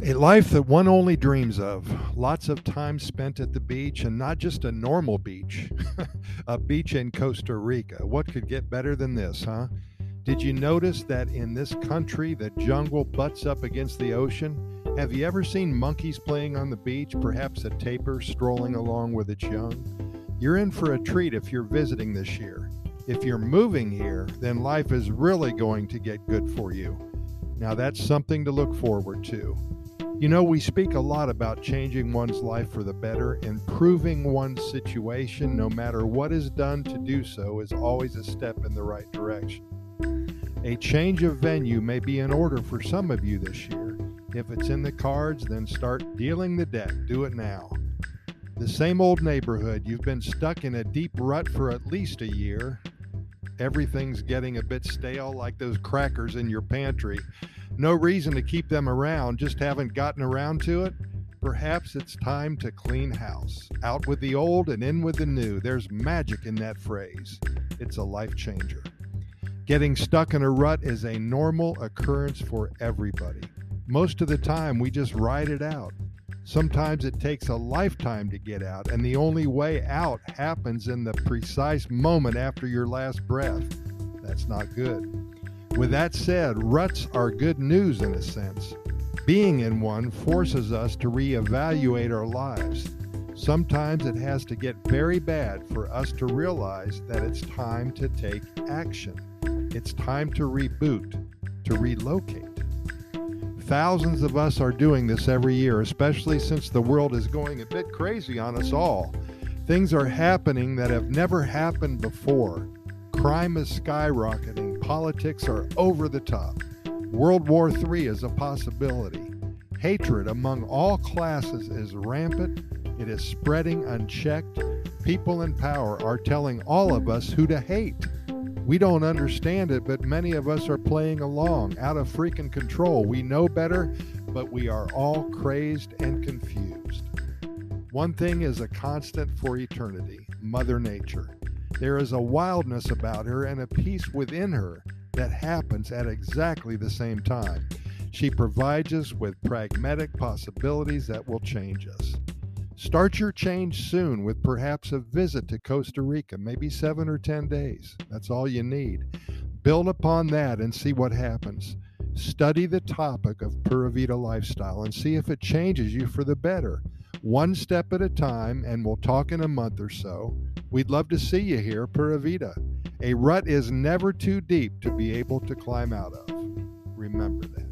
A life that one only dreams of. Lots of time spent at the beach, and not just a normal beach, a beach in Costa Rica. What could get better than this, huh? Did you notice that in this country, the jungle butts up against the ocean? Have you ever seen monkeys playing on the beach, perhaps a tapir strolling along with its young? You're in for a treat if you're visiting this year. If you're moving here, then life is really going to get good for you. Now, that's something to look forward to. You know, we speak a lot about changing one's life for the better, improving one's situation, no matter what is done to do so, is always a step in the right direction. A change of venue may be in order for some of you this year. If it's in the cards, then start dealing the deck. Do it now. The same old neighborhood, you've been stuck in a deep rut for at least a year. Everything's getting a bit stale, like those crackers in your pantry no reason to keep them around, just haven't gotten around to it. Perhaps it's time to clean house. Out with the old and in with the new. There's magic in that phrase. It's a life changer. Getting stuck in a rut is a normal occurrence for everybody. Most of the time, we just ride it out. Sometimes it takes a lifetime to get out, and the only way out happens in the precise moment after your last breath. That's not good. With that said, ruts are good news in a sense. Being in one forces us to reevaluate our lives. Sometimes it has to get very bad for us to realize that it's time to take action. It's time to reboot, to relocate. Thousands of us are doing this every year, especially since the world is going a bit crazy on us all. Things are happening that have never happened before. Crime is skyrocketing. Politics are over the top. World War III is a possibility. Hatred among all classes is rampant. It is spreading unchecked. People in power are telling all of us who to hate. We don't understand it, but many of us are playing along, out of freaking control. We know better, but we are all crazed and confused. One thing is a constant for eternity Mother Nature. There is a wildness about her and a peace within her that happens at exactly the same time. She provides us with pragmatic possibilities that will change us. Start your change soon with perhaps a visit to Costa Rica, maybe seven or 10 days. That's all you need. Build upon that and see what happens. Study the topic of Pura Vida lifestyle and see if it changes you for the better. One step at a time, and we'll talk in a month or so. We'd love to see you here, Pura Vida. A rut is never too deep to be able to climb out of. Remember that.